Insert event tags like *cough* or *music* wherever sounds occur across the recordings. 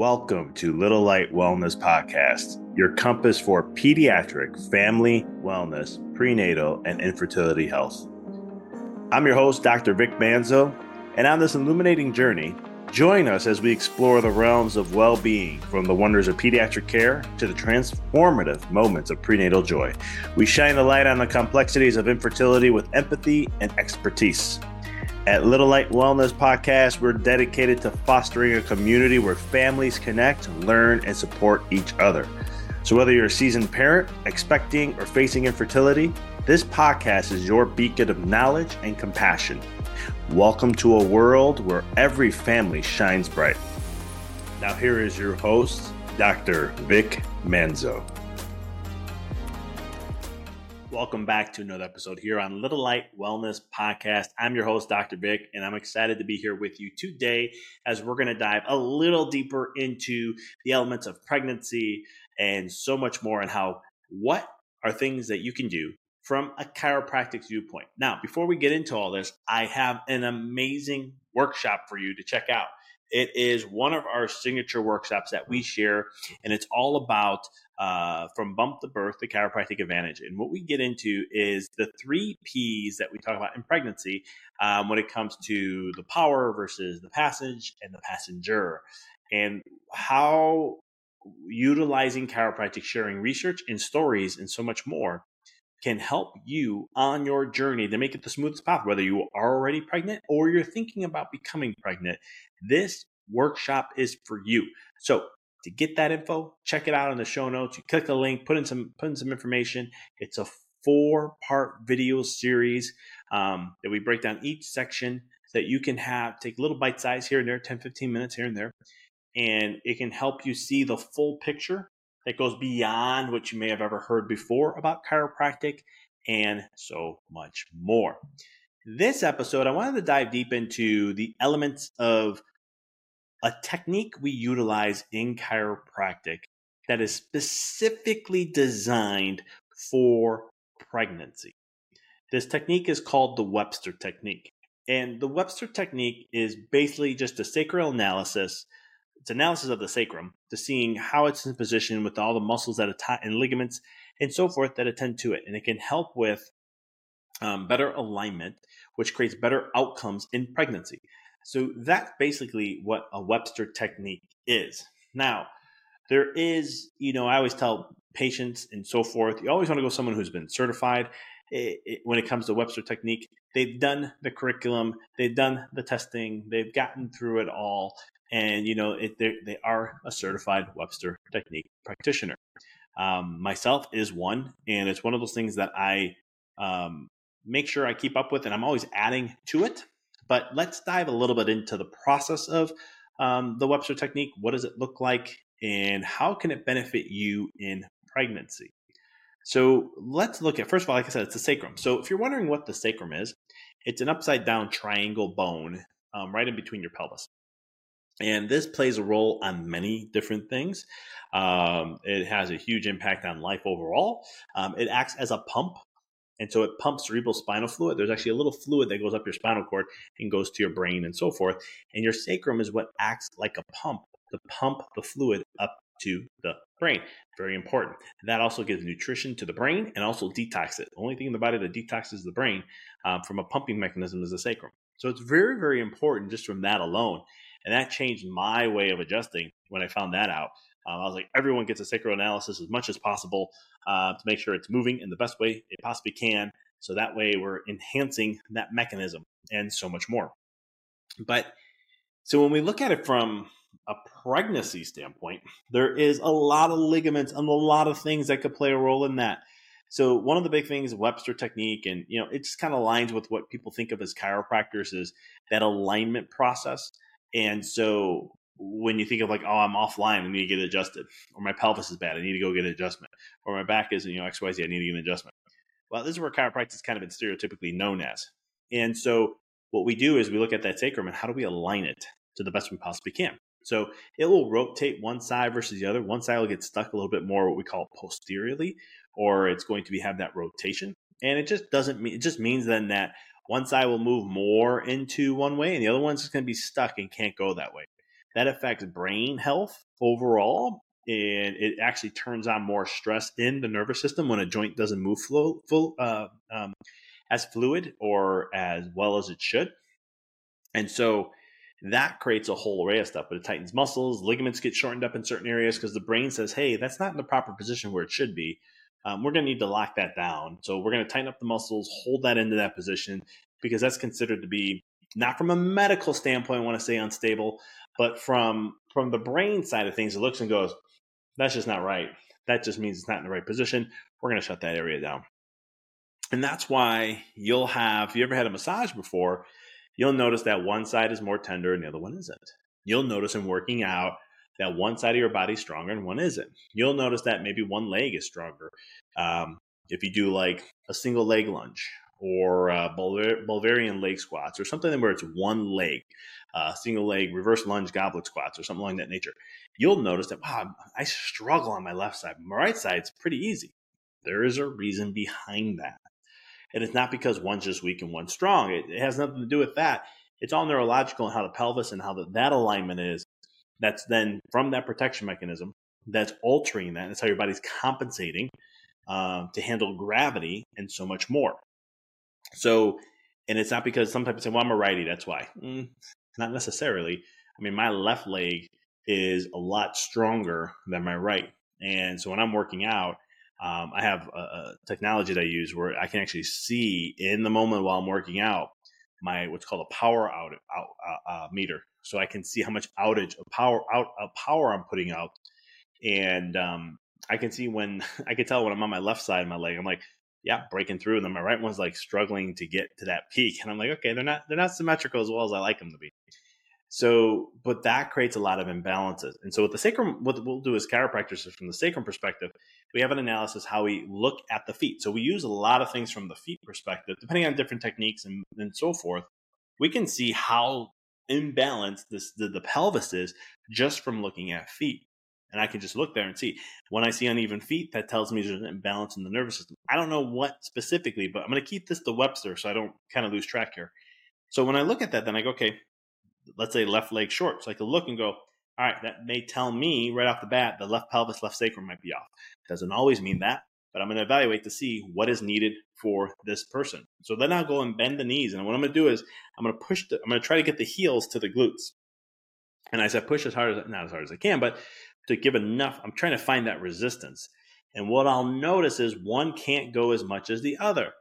Welcome to Little Light Wellness Podcast, your compass for pediatric family wellness, prenatal, and infertility health. I'm your host, Dr. Vic Manzo, and on this illuminating journey, join us as we explore the realms of well being from the wonders of pediatric care to the transformative moments of prenatal joy. We shine the light on the complexities of infertility with empathy and expertise. At Little Light Wellness Podcast, we're dedicated to fostering a community where families connect, learn, and support each other. So, whether you're a seasoned parent, expecting, or facing infertility, this podcast is your beacon of knowledge and compassion. Welcome to a world where every family shines bright. Now, here is your host, Dr. Vic Manzo. Welcome back to another episode here on Little Light Wellness Podcast. I'm your host, Dr. Vic, and I'm excited to be here with you today as we're going to dive a little deeper into the elements of pregnancy and so much more, and how what are things that you can do from a chiropractic viewpoint. Now, before we get into all this, I have an amazing workshop for you to check out. It is one of our signature workshops that we share, and it's all about uh, from bump to birth, to chiropractic advantage. And what we get into is the three P's that we talk about in pregnancy um, when it comes to the power versus the passage and the passenger, and how utilizing chiropractic, sharing research and stories, and so much more can help you on your journey to make it the smoothest path, whether you are already pregnant or you're thinking about becoming pregnant. This workshop is for you. So to get that info, check it out in the show notes. You click a link, put in some put in some information. It's a four part video series um, that we break down each section that you can have take little bite size here and there, 10, 15 minutes here and there. And it can help you see the full picture that goes beyond what you may have ever heard before about chiropractic and so much more. This episode, I wanted to dive deep into the elements of a technique we utilize in chiropractic that is specifically designed for pregnancy. This technique is called the Webster technique. And the Webster technique is basically just a sacral analysis. It's an analysis of the sacrum to seeing how it's in position with all the muscles that attach and ligaments and so forth that attend to it. And it can help with um, better alignment, which creates better outcomes in pregnancy. So that's basically what a Webster technique is. Now, there is, you know, I always tell patients and so forth, you always want to go someone who's been certified it, it, when it comes to Webster technique. They've done the curriculum, they've done the testing, they've gotten through it all, and you know, it, they are a certified Webster technique practitioner. Um, myself is one, and it's one of those things that I um, make sure I keep up with, and I'm always adding to it. But let's dive a little bit into the process of um, the Webster technique. What does it look like, and how can it benefit you in pregnancy? So let's look at first of all, like I said, it's the sacrum. So if you're wondering what the sacrum is, it's an upside down triangle bone um, right in between your pelvis. And this plays a role on many different things. Um, it has a huge impact on life overall. Um, it acts as a pump and so it pumps cerebral spinal fluid. There's actually a little fluid that goes up your spinal cord and goes to your brain and so forth. And your sacrum is what acts like a pump to pump the fluid up to the brain. Very important. That also gives nutrition to the brain and also detox it. The only thing in the body that detoxes the brain um, from a pumping mechanism is the sacrum. So it's very, very important just from that alone. And that changed my way of adjusting when I found that out. Um, I was like, everyone gets a sacral analysis as much as possible uh, to make sure it's moving in the best way it possibly can. So that way we're enhancing that mechanism and so much more. But so when we look at it from a pregnancy standpoint, there is a lot of ligaments and a lot of things that could play a role in that. So one of the big things, Webster technique, and you know, it just kind of aligns with what people think of as chiropractors is that alignment process. And so when you think of like, oh, I'm offline, I need to get adjusted, or my pelvis is bad, I need to go get an adjustment, or my back is, you know, XYZ, I need to get an adjustment. Well, this is where chiropractic is kind of been stereotypically known as. And so what we do is we look at that sacrum and how do we align it to the best we possibly can. So it will rotate one side versus the other. One side will get stuck a little bit more what we call posteriorly, or it's going to be have that rotation. And it just doesn't mean it just means then that one side will move more into one way and the other one's just going to be stuck and can't go that way. That affects brain health overall. And it actually turns on more stress in the nervous system when a joint doesn't move flow, full, uh, um, as fluid or as well as it should. And so that creates a whole array of stuff, but it tightens muscles, ligaments get shortened up in certain areas because the brain says, hey, that's not in the proper position where it should be. Um, we're going to need to lock that down. So we're going to tighten up the muscles, hold that into that position because that's considered to be not from a medical standpoint, I want to say unstable, but from from the brain side of things, it looks and goes, that's just not right. That just means it's not in the right position. We're going to shut that area down. And that's why you'll have, if you ever had a massage before, you'll notice that one side is more tender and the other one isn't. You'll notice in working out that one side of your body's stronger and one isn't. You'll notice that maybe one leg is stronger. Um, if you do like a single leg lunge or uh, Bulgarian leg squats or something where it's one leg, uh, single leg reverse lunge goblet squats or something along that nature, you'll notice that, wow, I struggle on my left side. My right side's pretty easy. There is a reason behind that. And it's not because one's just weak and one's strong. It, it has nothing to do with that. It's all neurological and how the pelvis and how the, that alignment is. That's then from that protection mechanism that's altering that. That's how your body's compensating um, to handle gravity and so much more. So, and it's not because sometimes people say, well, I'm a righty, that's why. Mm, not necessarily. I mean, my left leg is a lot stronger than my right. And so when I'm working out, um, I have a, a, technology that I use where I can actually see in the moment while I'm working out my what's called a power out, out uh, uh, meter, so I can see how much outage of power out of power I'm putting out, and um, I can see when *laughs* I can tell when I'm on my left side of my leg, I'm like, yeah, breaking through, and then my right one's like struggling to get to that peak, and I'm like, okay, they're not they're not symmetrical as well as I like them to be. So, but that creates a lot of imbalances. And so, with the sacrum, what we'll do as chiropractors from the sacrum perspective, we have an analysis how we look at the feet. So, we use a lot of things from the feet perspective, depending on different techniques and, and so forth. We can see how imbalanced this the, the pelvis is just from looking at feet. And I can just look there and see. When I see uneven feet, that tells me there's an imbalance in the nervous system. I don't know what specifically, but I'm going to keep this to Webster so I don't kind of lose track here. So when I look at that, then I go, okay, let's say left leg short. So I can look and go, all right, that may tell me right off the bat the left pelvis, left sacrum might be off. Doesn't always mean that, but I'm going to evaluate to see what is needed for this person. So then I'll go and bend the knees. And what I'm going to do is I'm going to push the, I'm going to try to get the heels to the glutes. And I said push as hard as, not as hard as I can, but to give enough, I'm trying to find that resistance. And what I'll notice is one can't go as much as the other.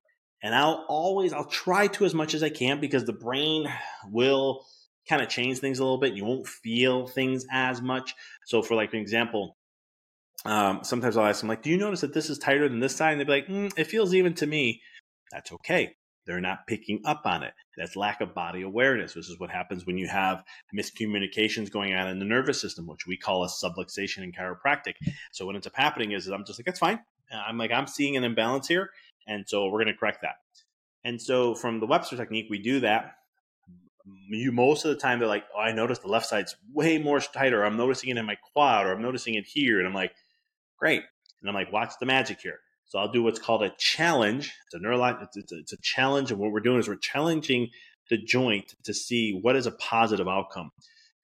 And I'll always, I'll try to as much as I can because the brain will kind of change things a little bit. You won't feel things as much. So, for like an example, um, sometimes I'll ask them, like, do you notice that this is tighter than this side? And they'll be like, mm, it feels even to me. That's okay. They're not picking up on it. That's lack of body awareness. This is what happens when you have miscommunications going on in the nervous system, which we call a subluxation in chiropractic. So what ends up happening is I'm just like, that's fine. Uh, I'm like, I'm seeing an imbalance here. And so we're going to correct that. And so from the Webster technique, we do that you most of the time they're like, oh, I noticed the left side's way more tighter. I'm noticing it in my quad or I'm noticing it here. And I'm like, great. And I'm like, watch the magic here. So I'll do what's called a challenge. It's a neurological, it's, it's, it's a challenge. And what we're doing is we're challenging the joint to see what is a positive outcome.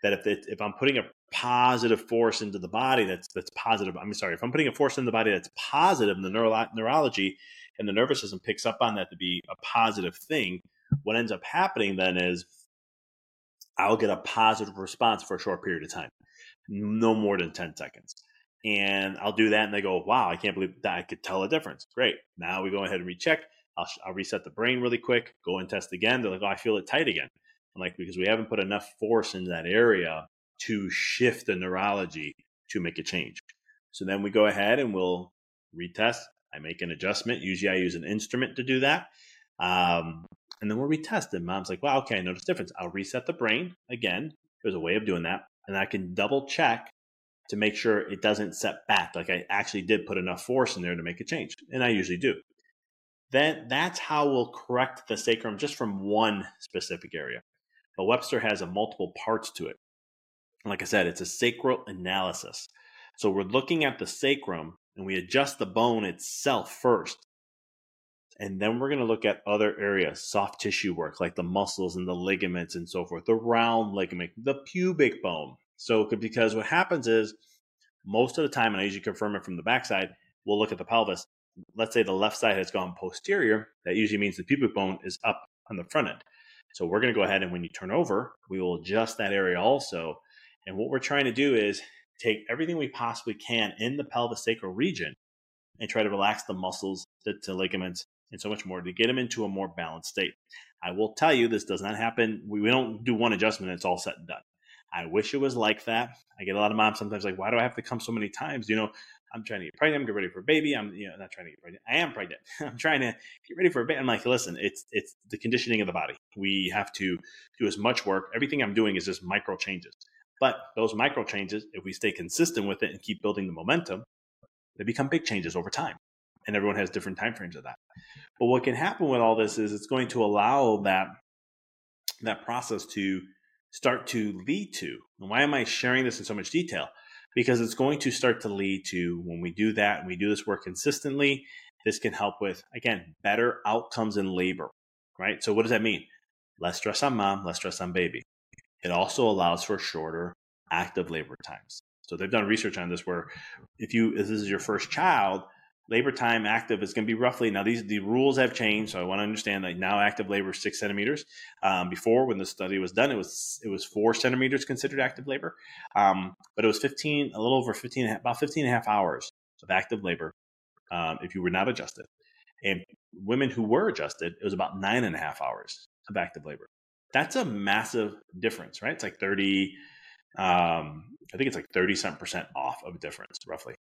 That if it, if I'm putting a positive force into the body that's that's positive, I'm sorry, if I'm putting a force in the body that's positive, the neuro- neurology and the nervous system picks up on that to be a positive thing. What ends up happening then is I'll get a positive response for a short period of time, no more than 10 seconds. And I'll do that, and they go, Wow, I can't believe that I could tell a difference. Great. Now we go ahead and recheck. I'll, I'll reset the brain really quick, go and test again. They're like, Oh, I feel it tight again. I'm like, Because we haven't put enough force into that area to shift the neurology to make a change. So then we go ahead and we'll retest. I make an adjustment. Usually I use an instrument to do that. Um, and then we'll retest And Mom's like, wow, okay, I noticed a difference. I'll reset the brain again. There's a way of doing that. And I can double check to make sure it doesn't set back. Like I actually did put enough force in there to make a change. And I usually do. Then that's how we'll correct the sacrum just from one specific area. But Webster has a multiple parts to it. Like I said, it's a sacral analysis. So we're looking at the sacrum and we adjust the bone itself first and then we're going to look at other areas, soft tissue work, like the muscles and the ligaments and so forth, the round ligament, the pubic bone. So, because what happens is most of the time, and I usually confirm it from the backside, we'll look at the pelvis. Let's say the left side has gone posterior. That usually means the pubic bone is up on the front end. So we're going to go ahead and when you turn over, we will adjust that area also. And what we're trying to do is take everything we possibly can in the pelvis sacral region and try to relax the muscles, the, the ligaments, and so much more to get them into a more balanced state. I will tell you, this does not happen. We, we don't do one adjustment it's all set and done. I wish it was like that. I get a lot of moms sometimes like, why do I have to come so many times? You know, I'm trying to get pregnant, I'm get ready for a baby. I'm you know not trying to get pregnant. I am pregnant. *laughs* I'm trying to get ready for a baby. I'm like, listen, it's it's the conditioning of the body. We have to do as much work. Everything I'm doing is just micro changes. But those micro changes, if we stay consistent with it and keep building the momentum, they become big changes over time. And everyone has different time frames of that. But what can happen with all this is it's going to allow that that process to start to lead to. And why am I sharing this in so much detail? Because it's going to start to lead to when we do that and we do this work consistently, this can help with, again, better outcomes in labor, right? So, what does that mean? Less stress on mom, less stress on baby. It also allows for shorter active labor times. So they've done research on this where if you if this is your first child, labor time active is going to be roughly now these the rules have changed so i want to understand that now active labor is six centimeters. Um, before when the study was done it was it was four centimeters considered active labor. Um, but it was 15 a little over 15 about 15 and a half hours of active labor um, if you were not adjusted. And women who were adjusted it was about nine and a half hours of active labor. That's a massive difference right? It's like 30 um, i think it's like 30 something percent off of difference roughly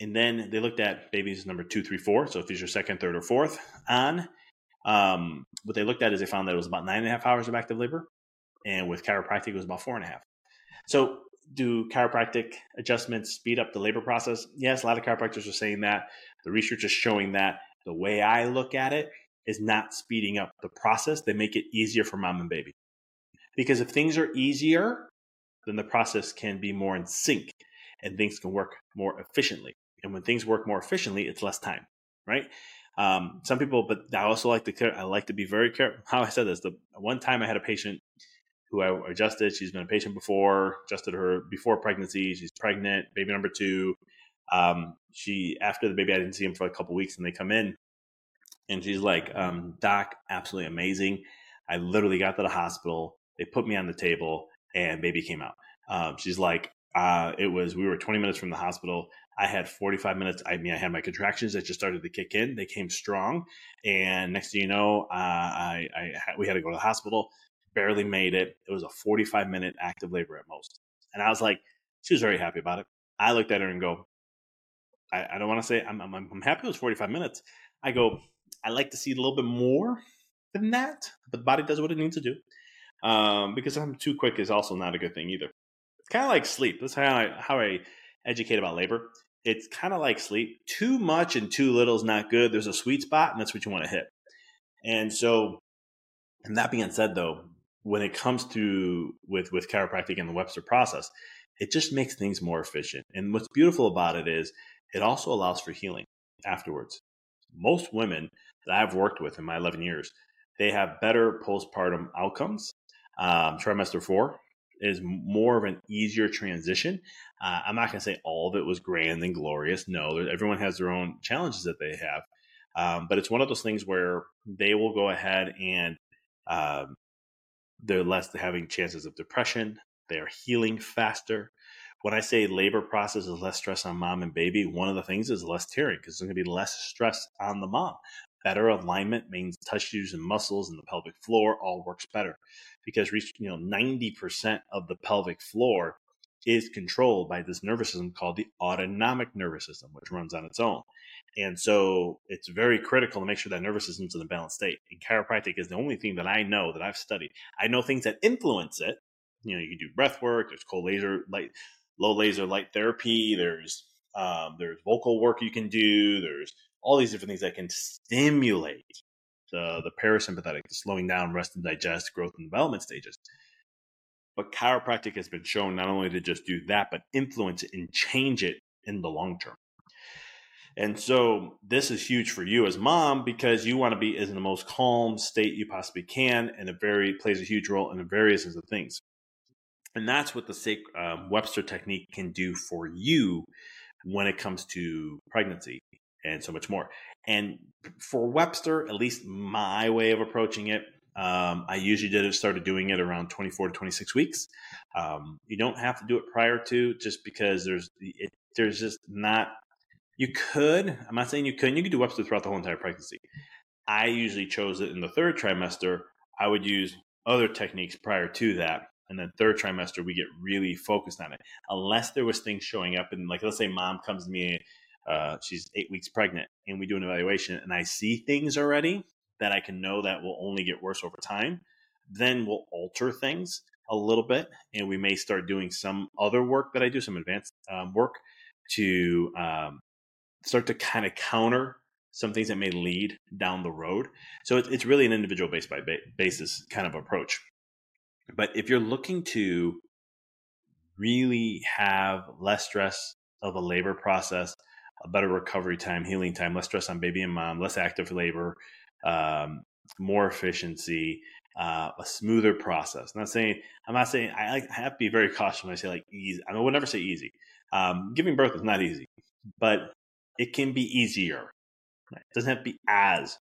and then they looked at babies number two, three, four. So if these are second, third, or fourth on, um, what they looked at is they found that it was about nine and a half hours of active labor. And with chiropractic, it was about four and a half. So do chiropractic adjustments speed up the labor process? Yes, a lot of chiropractors are saying that. The research is showing that. The way I look at it is not speeding up the process. They make it easier for mom and baby. Because if things are easier, then the process can be more in sync and things can work more efficiently. And when things work more efficiently, it's less time, right? Um, some people, but I also like to care. I like to be very careful. How I said this: the one time I had a patient who I adjusted. She's been a patient before, adjusted her before pregnancy. She's pregnant, baby number two. Um, she after the baby, I didn't see him for a couple weeks, and they come in, and she's like, um, "Doc, absolutely amazing. I literally got to the hospital. They put me on the table, and baby came out." Um, she's like, uh, it was we were 20 minutes from the hospital. I had 45 minutes. I mean, I had my contractions that just started to kick in. They came strong, and next thing you know, uh, I, I we had to go to the hospital. Barely made it. It was a 45 minute active labor at most, and I was like, she was very happy about it. I looked at her and go, I, I don't want to say I'm, I'm, I'm happy it was 45 minutes. I go, I like to see a little bit more than that, but the body does what it needs to do. Um, because I'm too quick is also not a good thing either It's kind of like sleep. That's how I, how I educate about labor. It's kind of like sleep. Too much and too little is not good. There's a sweet spot, and that's what you want to hit. And so, and that being said, though, when it comes to with with chiropractic and the Webster process, it just makes things more efficient. And what's beautiful about it is it also allows for healing afterwards. Most women that I've worked with in my 11 years, they have better postpartum outcomes. Um, trimester four, is more of an easier transition. Uh, I'm not going to say all of it was grand and glorious. No, everyone has their own challenges that they have. Um, but it's one of those things where they will go ahead and um, they're less having chances of depression. They are healing faster. When I say labor process is less stress on mom and baby, one of the things is less tearing because there's going to be less stress on the mom. Better alignment means tissues and muscles and the pelvic floor all works better because you know 90% of the pelvic floor is controlled by this nervous system called the autonomic nervous system, which runs on its own. And so it's very critical to make sure that nervous system's in a balanced state. And chiropractic is the only thing that I know that I've studied. I know things that influence it. You know, you can do breath work, there's cold laser light, low laser light therapy, there's um, there's vocal work you can do, there's all these different things that can stimulate the, the parasympathetic, the slowing down, rest and digest, growth and development stages. But chiropractic has been shown not only to just do that, but influence it and change it in the long term. And so this is huge for you as mom because you want to be in the most calm state you possibly can, and it very plays a huge role in the various of things. And that's what the um, Webster technique can do for you when it comes to pregnancy and so much more. And for Webster, at least my way of approaching it, um, I usually did it, started doing it around 24 to 26 weeks. Um, you don't have to do it prior to, just because there's it, there's just not. You could. I'm not saying you couldn't. You could do Webster throughout the whole entire pregnancy. I usually chose it in the third trimester. I would use other techniques prior to that. And then third trimester, we get really focused on it. Unless there was things showing up, and like let's say mom comes to me, uh, she's eight weeks pregnant, and we do an evaluation, and I see things already that I can know that will only get worse over time, then we'll alter things a little bit, and we may start doing some other work that I do, some advanced um, work to um, start to kind of counter some things that may lead down the road. So it's, it's really an individual base by basis kind of approach. But if you're looking to really have less stress of a labor process, a better recovery time, healing time, less stress on baby and mom, less active labor, um, more efficiency, uh, a smoother process. I'm not saying I'm not saying I, I, have to be very cautious when I say like easy. I would never say easy. Um, giving birth is not easy, but it can be easier. It doesn't have to be as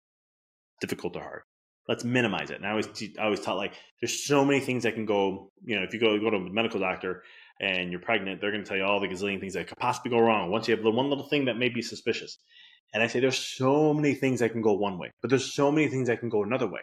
difficult or hard. Let's minimize it. And I always, I always taught like there's so many things that can go. You know, if you go go to a medical doctor and you're pregnant, they're going to tell you all the gazillion things that could possibly go wrong. Once you have the one little thing that may be suspicious, and I say there's so many things that can go one way, but there's so many things that can go another way.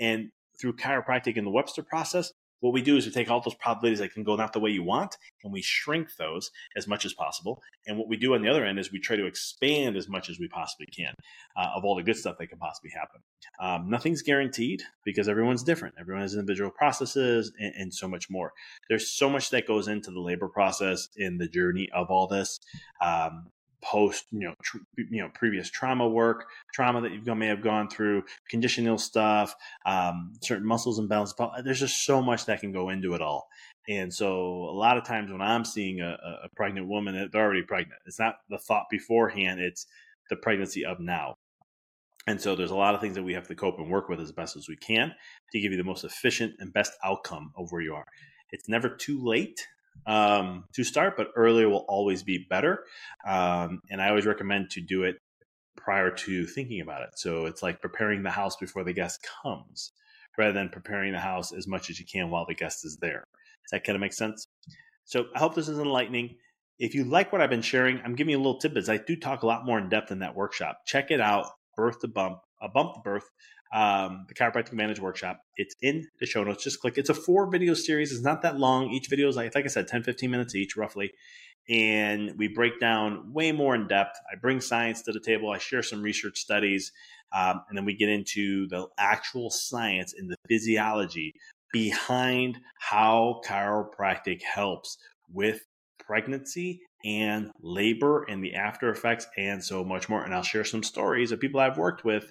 And through chiropractic and the Webster process, what we do is we take all those probabilities that can go not the way you want and we shrink those as much as possible. And what we do on the other end is we try to expand as much as we possibly can uh, of all the good stuff that can possibly happen. Um, nothing's guaranteed because everyone's different. Everyone has individual processes and, and, so much more. There's so much that goes into the labor process in the journey of all this. Um, post you know tr- you know previous trauma work trauma that you may have gone through conditional stuff um, certain muscles and balance there's just so much that can go into it all. And so a lot of times when i'm seeing a, a pregnant woman they're already pregnant. It's not the thought beforehand it's the pregnancy of now. And so there's a lot of things that we have to cope and work with as best as we can to give you the most efficient and best outcome of where you are. It's never too late um, to start, but earlier will always be better. Um, and I always recommend to do it prior to thinking about it. So it's like preparing the house before the guest comes rather than preparing the house as much as you can while the guest is there. Does that kind of make sense? So I hope this is enlightening. If you like what I've been sharing, I'm giving you a little tidbits. I do talk a lot more in depth in that workshop. Check it out, Birth to Bump, a Bump to Birth um, the chiropractic advantage workshop. It's in the show notes. Just click. It's a four video series. It's not that long. Each video is like, like i said 10 15 minutes each roughly. And we break down way more in depth. I bring science to the table. I share some research studies um, and then we get into the actual science and the physiology behind how chiropractic helps with pregnancy and labor and the after effects and so much more. And i'll share some stories of people i've worked with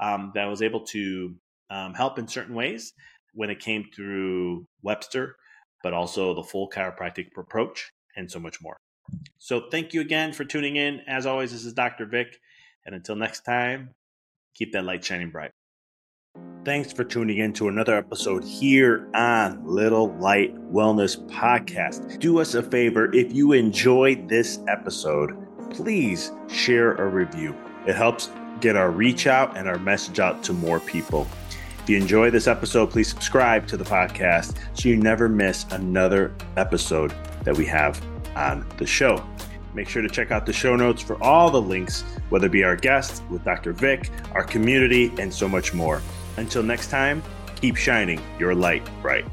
um, that was able to um, help in certain ways when it came through Webster, but also the full chiropractic approach and so much more. So thank you again for tuning in. As always, this is Dr. Vic. And until next time, keep that light shining bright. Thanks for tuning in to another episode here on Little Light Wellness Podcast. Do us a favor if you enjoyed this episode, please share a review. It helps get our reach out and our message out to more people. If you enjoy this episode, please subscribe to the podcast so you never miss another episode that we have on the show. Make sure to check out the show notes for all the links, whether it be our guests with Dr. Vic, our community, and so much more. Until next time, keep shining your light bright.